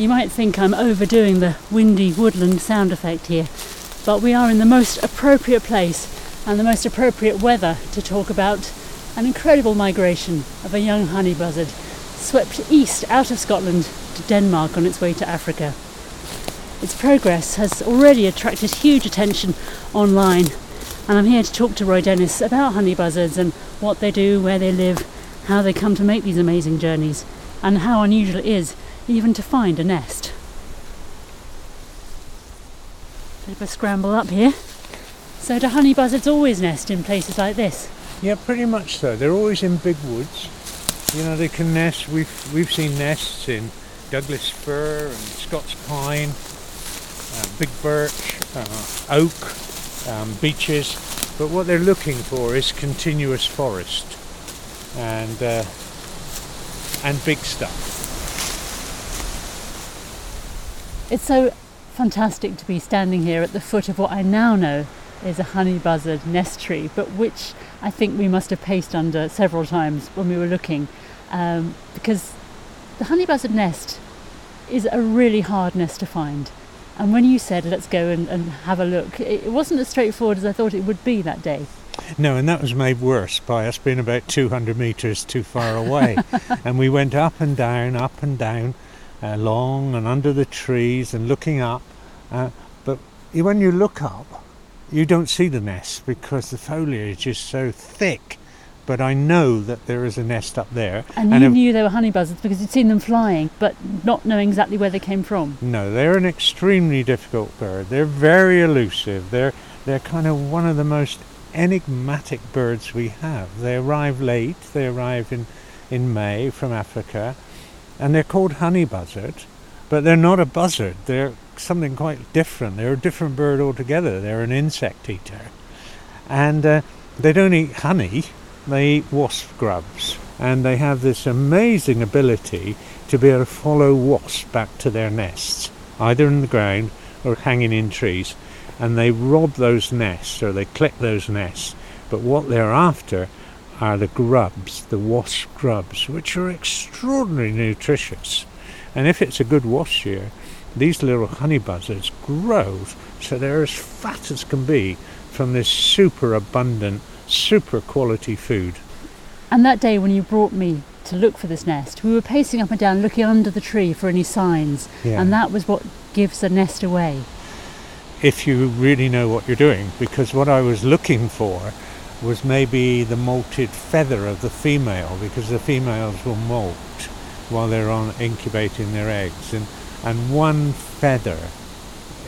You might think I'm overdoing the windy woodland sound effect here, but we are in the most appropriate place and the most appropriate weather to talk about an incredible migration of a young honey buzzard swept east out of Scotland to Denmark on its way to Africa. Its progress has already attracted huge attention online, and I'm here to talk to Roy Dennis about honey buzzards and what they do, where they live, how they come to make these amazing journeys, and how unusual it is even to find a nest. Bit of a scramble up here. So do honey buzzards always nest in places like this? Yeah, pretty much so. They're always in big woods. You know, they can nest. We've we've seen nests in Douglas fir and Scots pine, uh, big birch, uh, oak, um, beeches. But what they're looking for is continuous forest and uh, and big stuff. It's so fantastic to be standing here at the foot of what I now know is a honey buzzard nest tree, but which I think we must have paced under several times when we were looking, um, because the honey buzzard nest is a really hard nest to find. And when you said, let's go and, and have a look, it wasn't as straightforward as I thought it would be that day. No, and that was made worse by us being about 200 metres too far away. and we went up and down, up and down, along and under the trees and looking up. Uh, but when you look up, you don't see the nest because the foliage is so thick. But I know that there is a nest up there. And, and you knew they were honey buzzards because you'd seen them flying, but not knowing exactly where they came from. No, they're an extremely difficult bird. They're very elusive. They're they're kind of one of the most enigmatic birds we have. They arrive late. They arrive in in May from Africa, and they're called honey buzzard, but they're not a buzzard. They're something quite different. They're a different bird altogether. They're an insect eater. And uh, they don't eat honey, they eat wasp grubs. And they have this amazing ability to be able to follow wasps back to their nests, either in the ground or hanging in trees. And they rob those nests or they click those nests. But what they're after are the grubs, the wasp grubs, which are extraordinarily nutritious. And if it's a good wasp year, these little honey buzzards grow so they're as fat as can be from this super abundant, super quality food. And that day when you brought me to look for this nest, we were pacing up and down looking under the tree for any signs, Yeah. and that was what gives a nest away. If you really know what you're doing, because what I was looking for was maybe the molted feather of the female, because the females will molt while they're on incubating their eggs, and and one feather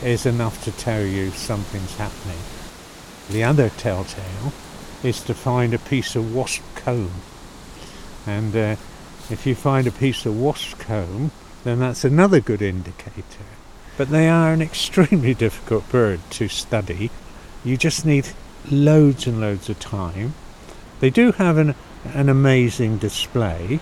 is enough to tell you something's happening. The other telltale is to find a piece of wasp comb. And uh, if you find a piece of wasp comb, then that's another good indicator. But they are an extremely difficult bird to study. You just need loads and loads of time. They do have an, an amazing display,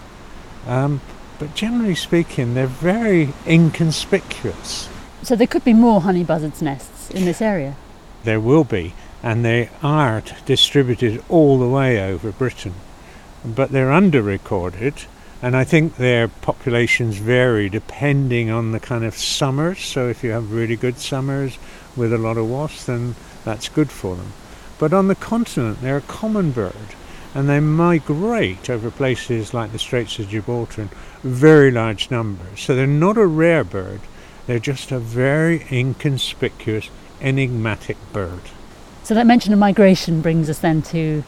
um, but generally speaking, they're very inconspicuous. So there could be more honey buzzards' nests in this area. There will be, and they are distributed all the way over Britain, but they're under recorded, and I think their populations vary depending on the kind of summers. So if you have really good summers with a lot of wasps, then that's good for them. But on the continent, they're a common bird, and they migrate over places like the Straits of Gibraltar in very large numbers. So they're not a rare bird, they're just a very inconspicuous, enigmatic bird. So that mention of migration brings us then to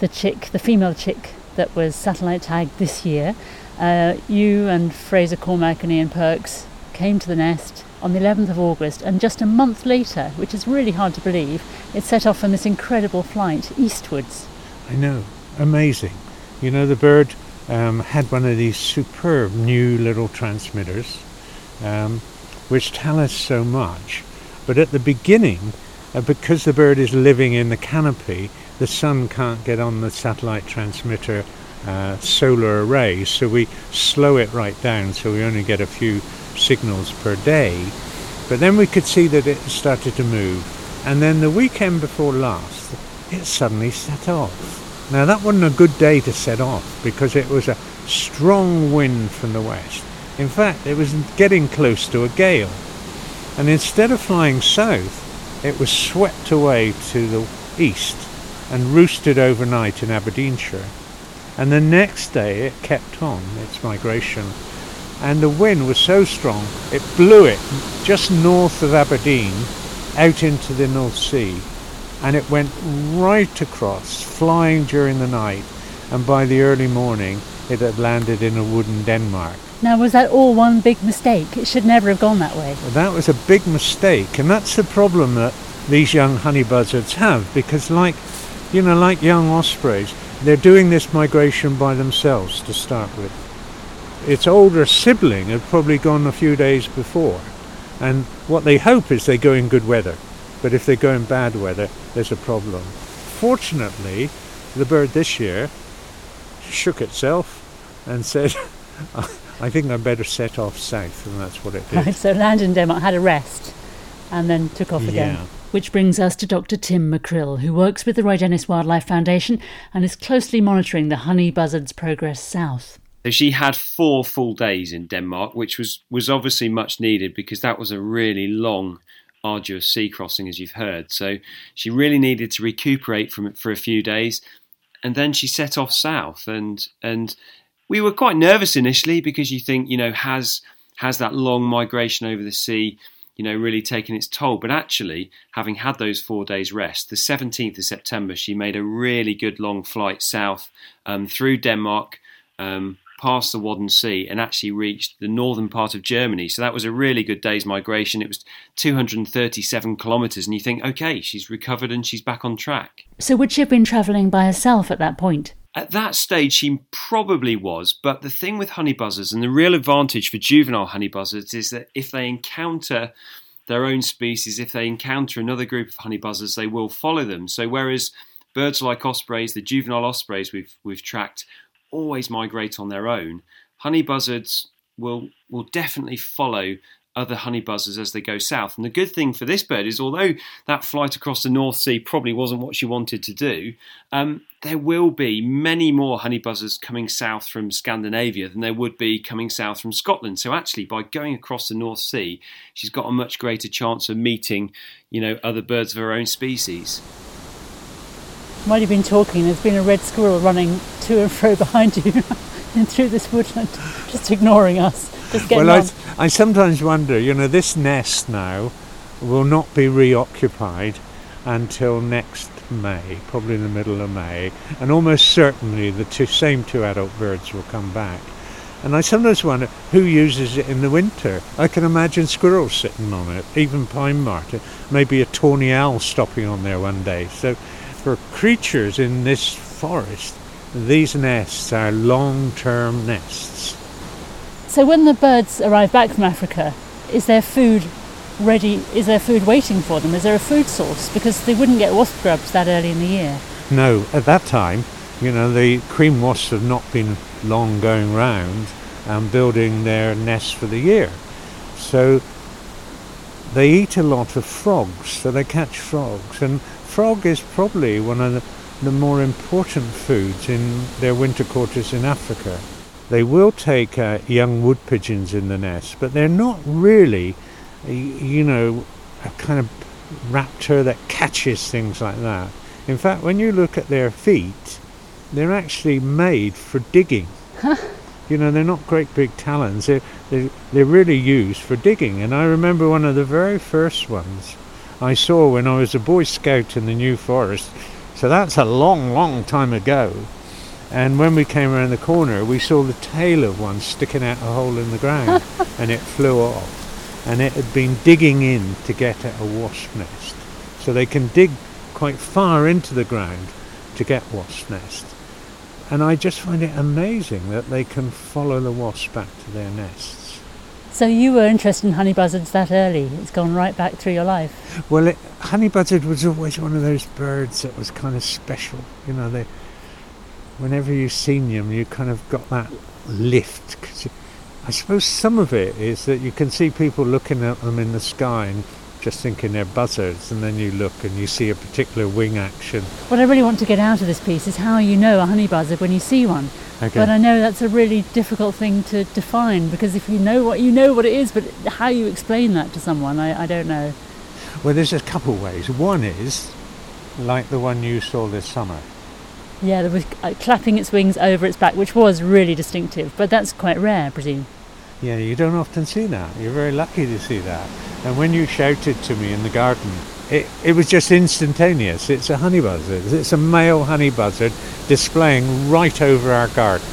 the chick, the female chick that was satellite tagged this year. Uh, you and Fraser Cormack and Ian Perks came to the nest on the 11th of August, and just a month later, which is really hard to believe, it set off on this incredible flight eastwards. I know, amazing. You know, the bird um, had one of these superb new little transmitters, um, which tell us so much. But at the beginning, uh, because the bird is living in the canopy, the sun can't get on the satellite transmitter uh, solar array, so we slow it right down so we only get a few signals per day. But then we could see that it started to move, and then the weekend before last, it suddenly set off. Now that wasn't a good day to set off because it was a strong wind from the west, In fact, it was getting close to a gale. And instead of flying south, it was swept away to the east and roosted overnight in Aberdeenshire. And the next day it kept on its migration. And the wind was so strong, it blew it just north of Aberdeen out into the North Sea. And it went right across, flying during the night. And by the early morning, it had landed in a wood in Denmark. Now, was that all one big mistake? It should never have gone that way. Well, that was a big mistake, and that's the problem that these young honey buzzards have because, like, you know, like young ospreys, they're doing this migration by themselves to start with. Its older sibling had probably gone a few days before, and what they hope is they go in good weather. But if they go in bad weather, there's a problem. Fortunately, the bird this year shook itself and said, I think I better set off south, and that's what it did. Right, so landed in Denmark, had a rest, and then took off again. Yeah. Which brings us to Dr. Tim Mackrill, who works with the Roy Dennis Wildlife Foundation and is closely monitoring the honey buzzard's progress south. So she had four full days in Denmark, which was, was obviously much needed because that was a really long, arduous sea crossing, as you've heard. So she really needed to recuperate from it for a few days, and then she set off south. And and we were quite nervous initially because you think, you know, has has that long migration over the sea you know, really taken its toll. But actually, having had those four days rest, the 17th of September, she made a really good long flight south um, through Denmark, um, past the Wadden Sea, and actually reached the northern part of Germany. So that was a really good day's migration. It was 237 kilometres, and you think, okay, she's recovered and she's back on track. So would she have been travelling by herself at that point? At that stage, she probably was, but the thing with honey buzzards and the real advantage for juvenile honey buzzards is that if they encounter their own species, if they encounter another group of honey buzzards, they will follow them. So whereas birds like ospreys, the juvenile ospreys we've we've tracked, always migrate on their own, honey buzzards will will definitely follow other honey buzzards as they go south. And the good thing for this bird is, although that flight across the North Sea probably wasn't what she wanted to do, um, there will be many more honey buzzards coming south from Scandinavia than there would be coming south from Scotland. So actually, by going across the North Sea, she's got a much greater chance of meeting, you know, other birds of her own species. While you've been talking, there's been a red squirrel running to and fro behind you and through this woodland, just ignoring us. Just getting well, on. I, I sometimes wonder, you know, this nest now will not be reoccupied until next May, probably in the middle of May, and almost certainly the two, same two adult birds will come back. And I sometimes wonder who uses it in the winter. I can imagine squirrels sitting on it, even pine marten, maybe a tawny owl stopping on there one day. So for creatures in this forest, these nests are long-term nests. So when the birds arrive back from Africa, is there food ready? Is there food waiting for them? Is there a food source? Because they wouldn't get wasp grubs that early in the year. No, at that time, you know, the cream wasps have not been long going round and building their nests for the year. So they eat a lot of frogs, so they catch frogs. And frog is probably one of the, the more important foods in their winter quarters in Africa. They will take uh, young wood pigeons in the nest, but they're not really, you know, a kind of raptor that catches things like that. In fact, when you look at their feet, they're actually made for digging. You know, they're not great big talons. They're, they're, they're really used for digging. And I remember one of the very first ones I saw when I was a Boy Scout in the New Forest. So that's a long, long time ago. And when we came around the corner, we saw the tail of one sticking out a hole in the ground, and it flew off. And it had been digging in to get at a wasp nest. So they can dig quite far into the ground to get wasp nests. And I just find it amazing that they can follow the wasp back to their nests. So you were interested in honey buzzards that early. It's gone right back through your life. Well, it, honey buzzard was always one of those birds that was kind of special. You know, they, whenever you've seen them, you kind of got that lift. 'cause you, I suppose some of it is that you can see people looking at them in the sky and just thinking they're buzzards, and then you look and you see a particular wing action. What I really want to get out of this piece is how you know a honey buzzard when you see one. Okay. But I know that's a really difficult thing to define because if you know what you know what it is, but how you explain that to someone, I, I don't know. Well, there's a couple ways. One is like the one you saw this summer. Yeah, there was uh, clapping its wings over its back, which was really distinctive, but that's quite rare, I presume. Yeah, you don't often see that. You're very lucky to see that. And when you shouted to me in the garden, it, it was just instantaneous. It's a honey buzzard. It's a male honey buzzard displaying right over our garden.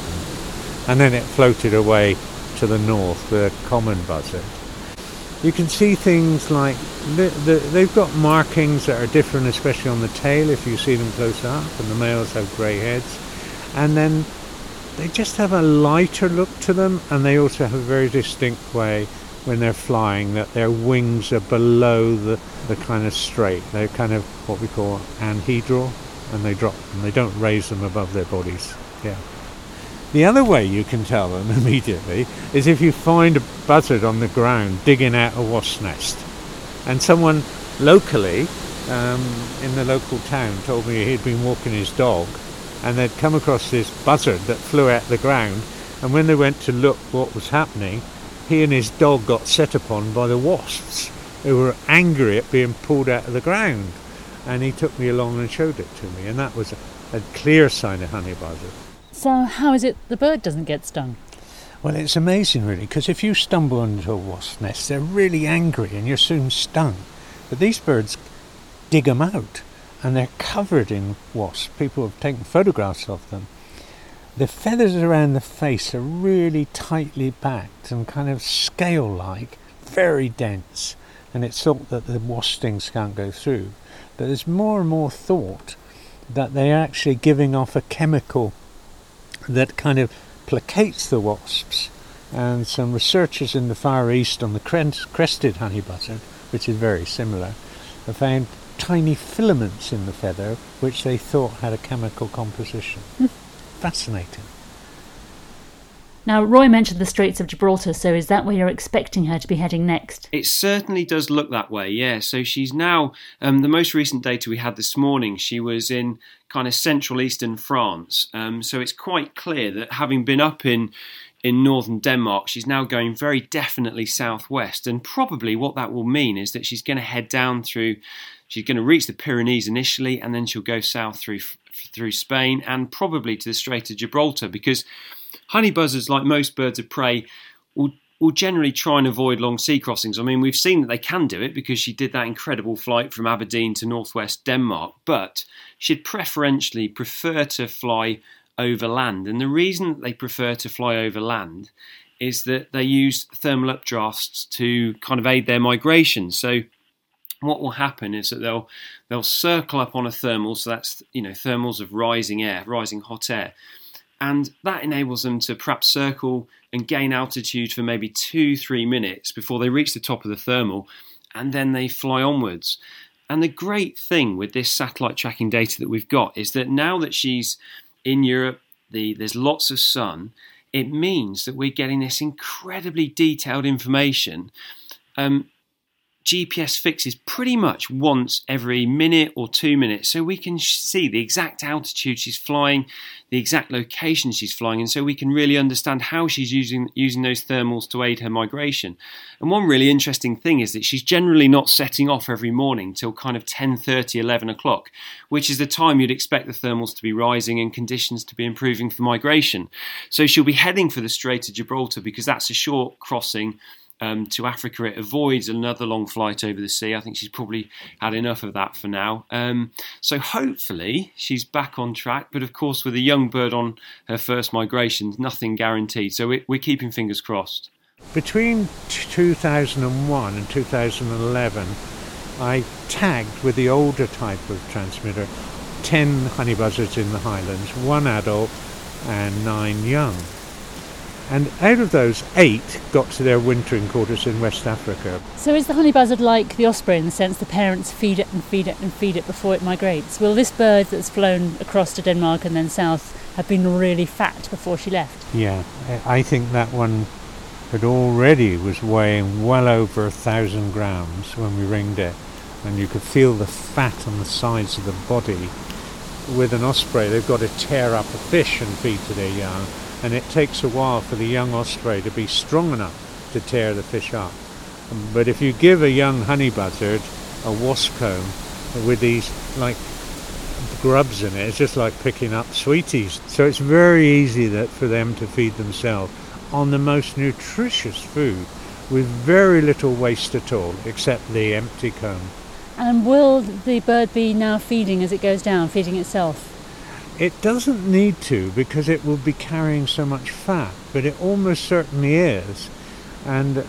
And then it floated away to the north, the common buzzard. You can see things like the, the, they've got markings that are different, especially on the tail if you see them close up, and the males have grey heads. And then they just have a lighter look to them, and they also have a very distinct way when they're flying that their wings are below the, the kind of straight. They're kind of what we call anhedral, and they drop them. They don't raise them above their bodies. Yeah. The other way you can tell them immediately is if you find a buzzard on the ground digging out a wasp nest. And someone locally um, in the local town told me he'd been walking his dog and they'd come across this buzzard that flew out the ground. And when they went to look what was happening, he and his dog got set upon by the wasps who were angry at being pulled out of the ground. And he took me along and showed it to me, and that was a, a clear sign of honey buzzard. So, how is it the bird doesn't get stung? Well, it's amazing, really, because if you stumble into a wasp nest, they're really angry and you're soon stung. But these birds dig them out, and they're covered in wasps. People have taken photographs of them. The feathers around the face are really tightly packed and kind of scale like, very dense, and it's thought that the wasp stings can't go through. But there's more and more thought that they're actually giving off a chemical that kind of placates the wasps. And some researchers in the Far East on the crested honey buzzard, which is very similar, have found tiny filaments in the feather which they thought had a chemical composition. Fascinating. Now, Roy mentioned the Straits of Gibraltar, so is that where you're expecting her to be heading next? It certainly does look that way, yeah. So she's now, um, the most recent data we had this morning, she was in kind of central eastern France. Um, so it's quite clear that having been up in in northern Denmark, she's now going very definitely southwest. And probably what that will mean is that she's going to head down through, she's going to reach the Pyrenees initially, and then she'll go south through through Spain and probably to the Strait of Gibraltar because honey buzzards, like most birds of prey, will will generally try and avoid long sea crossings. I mean, we've seen that they can do it because she did that incredible flight from Aberdeen to northwest Denmark, but she'd preferentially prefer to fly over land. And the reason they prefer to fly over land is that they use thermal updrafts to kind of aid their migration. So what will happen is that they'll they'll circle up on a thermal, so that's you know thermals of rising air, rising hot air, and that enables them to perhaps circle and gain altitude for maybe two three minutes before they reach the top of the thermal, and then they fly onwards. And the great thing with this satellite tracking data that we've got is that now that she's in Europe, the, there's lots of sun. It means that we're getting this incredibly detailed information. Um, GPS fixes pretty much once every minute or two minutes, so we can see the exact altitude she's flying, the exact location she's flying, and so we can really understand how she's using using those thermals to aid her migration. And one really interesting thing is that she's generally not setting off every morning till kind of 10:30, 11 o'clock, which is the time you'd expect the thermals to be rising and conditions to be improving for migration. So she'll be heading for the Strait of Gibraltar because that's a short crossing um, to Africa. It avoids another long flight over the sea. I think she's probably had enough of that for now. Um, so hopefully she's back on track. But of course, with a young bird on her first migration, nothing guaranteed. So we, we're keeping fingers crossed. Between 2001 and 2011, I tagged with the older type of transmitter 10 honey buzzards in the Highlands, one adult and nine young. And out of those, eight got to their wintering quarters in West Africa. So is the honey buzzard like the osprey in the sense the parents feed it and feed it and feed it before it migrates? Will this bird that's flown across to Denmark and then south have been really fat before she left? Yeah, I think that one had already was weighing well over a thousand grams when we ringed it, and you could feel the fat on the sides of the body. With an osprey, they've got to tear up a fish and feed to their young, and it takes a while for the young osprey to be strong enough to tear the fish up. But if you give a young honey buzzard a wasp comb with these like grubs in it, it's just like picking up sweeties. So it's very easy that for them to feed themselves on the most nutritious food with very little waste at all except the empty comb. And will the bird be now feeding as it goes down, feeding itself? It doesn't need to because it will be carrying so much fat, but it almost certainly is. And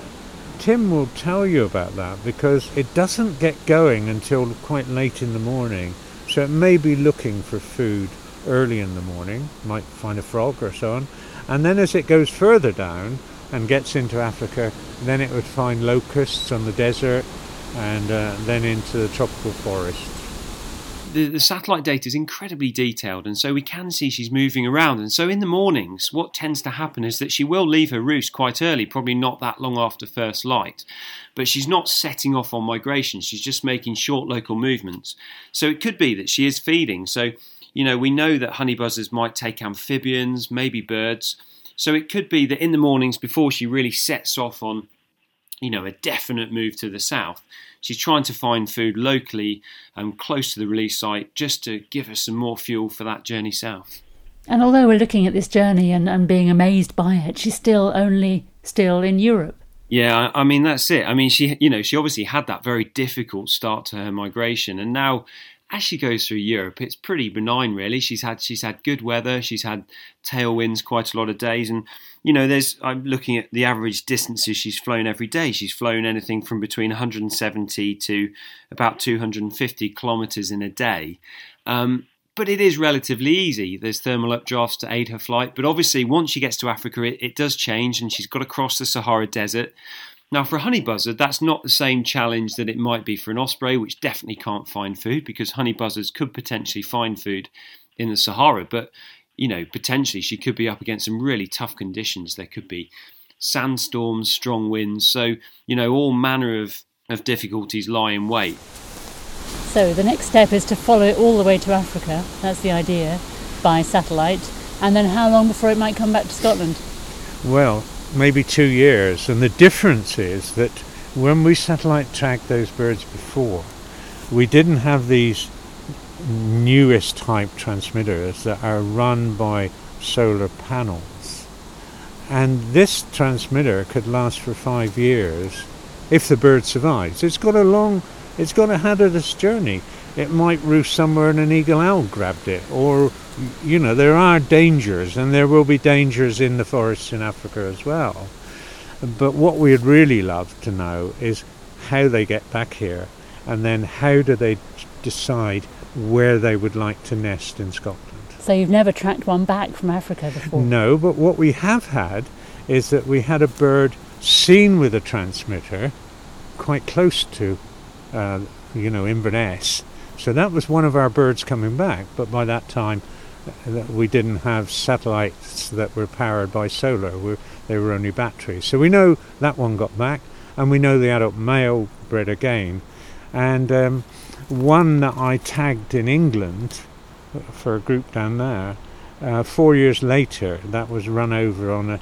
Tim will tell you about that because it doesn't get going until quite late in the morning. So it may be looking for food early in the morning, might find a frog or so on. And then as it goes further down and gets into Africa, then it would find locusts on the desert and uh, then into the tropical forest the, the satellite data is incredibly detailed, and so we can see she's moving around. And so in the mornings, what tends to happen is that she will leave her roost quite early, probably not that long after first light. But she's not setting off on migration, she's just making short local movements. So it could be that she is feeding. So, you know, we know that honey buzzers might take amphibians, maybe birds. So it could be that in the mornings, before she really sets off on you know, a definite move to the south. She's trying to find food locally and um, close to the release site just to give her some more fuel for that journey south. And although we're looking at this journey and, and being amazed by it, she's still only still in Europe. Yeah, I mean that's it. I mean she you know, she obviously had that very difficult start to her migration and now as she goes through Europe, it's pretty benign, really. She's had she's had good weather, she's had tailwinds quite a lot of days, and you know, there's I'm looking at the average distances she's flown every day. She's flown anything from between 170 to about 250 kilometres in a day. Um, but it is relatively easy. There's thermal updrafts to aid her flight, but obviously once she gets to Africa, it, it does change, and she's got to cross the Sahara Desert. Now, for a honey buzzard, that's not the same challenge that it might be for an osprey, which definitely can't find food because honey buzzards could potentially find food in the Sahara. But, you know, potentially she could be up against some really tough conditions. There could be sandstorms, strong winds. So, you know, all manner of, of difficulties lie in wait. So, the next step is to follow it all the way to Africa. That's the idea by satellite. And then how long before it might come back to Scotland? Well, maybe two years. And the difference is that when we satellite tracked those birds before, we didn't have these newest type transmitters that are run by solar panels. And this transmitter could last for five years if the bird survives. It's got a long, it's got a hazardous journey. It might roost somewhere and an eagle owl grabbed it, or you know, there are dangers, and there will be dangers in the forests in Africa as well. But what we'd really love to know is how they get back here, and then how do they decide where they would like to nest in Scotland. So you've never tracked one back from Africa before? No, but what we have had is that we had a bird seen with a transmitter quite close to, uh, you know, Inverness. So that was one of our birds coming back, but by that time we didn't have satellites that were powered by solar. We, they were only batteries. So we know that one got back, and we know the adult male bred again. And um, one that I tagged in England for a group down there, uh, four years later, that was run over on a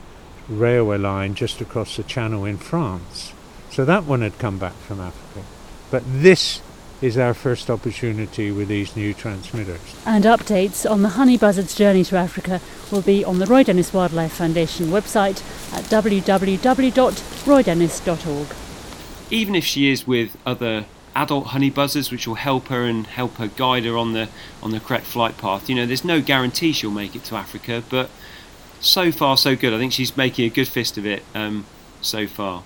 railway line just across the channel in France. So that one had come back from Africa. But this is our first opportunity with these new transmitters. And updates on the honey buzzard's journey to Africa will be on the Roy Dennis Wildlife Foundation website at www.roydennis.org. Even if she is with other adult honey buzzers which will help her and help her guide her on the on the correct flight path, you know, there's no guarantee she'll make it to Africa, but so far so good. I think she's making a good fist of it um, so far.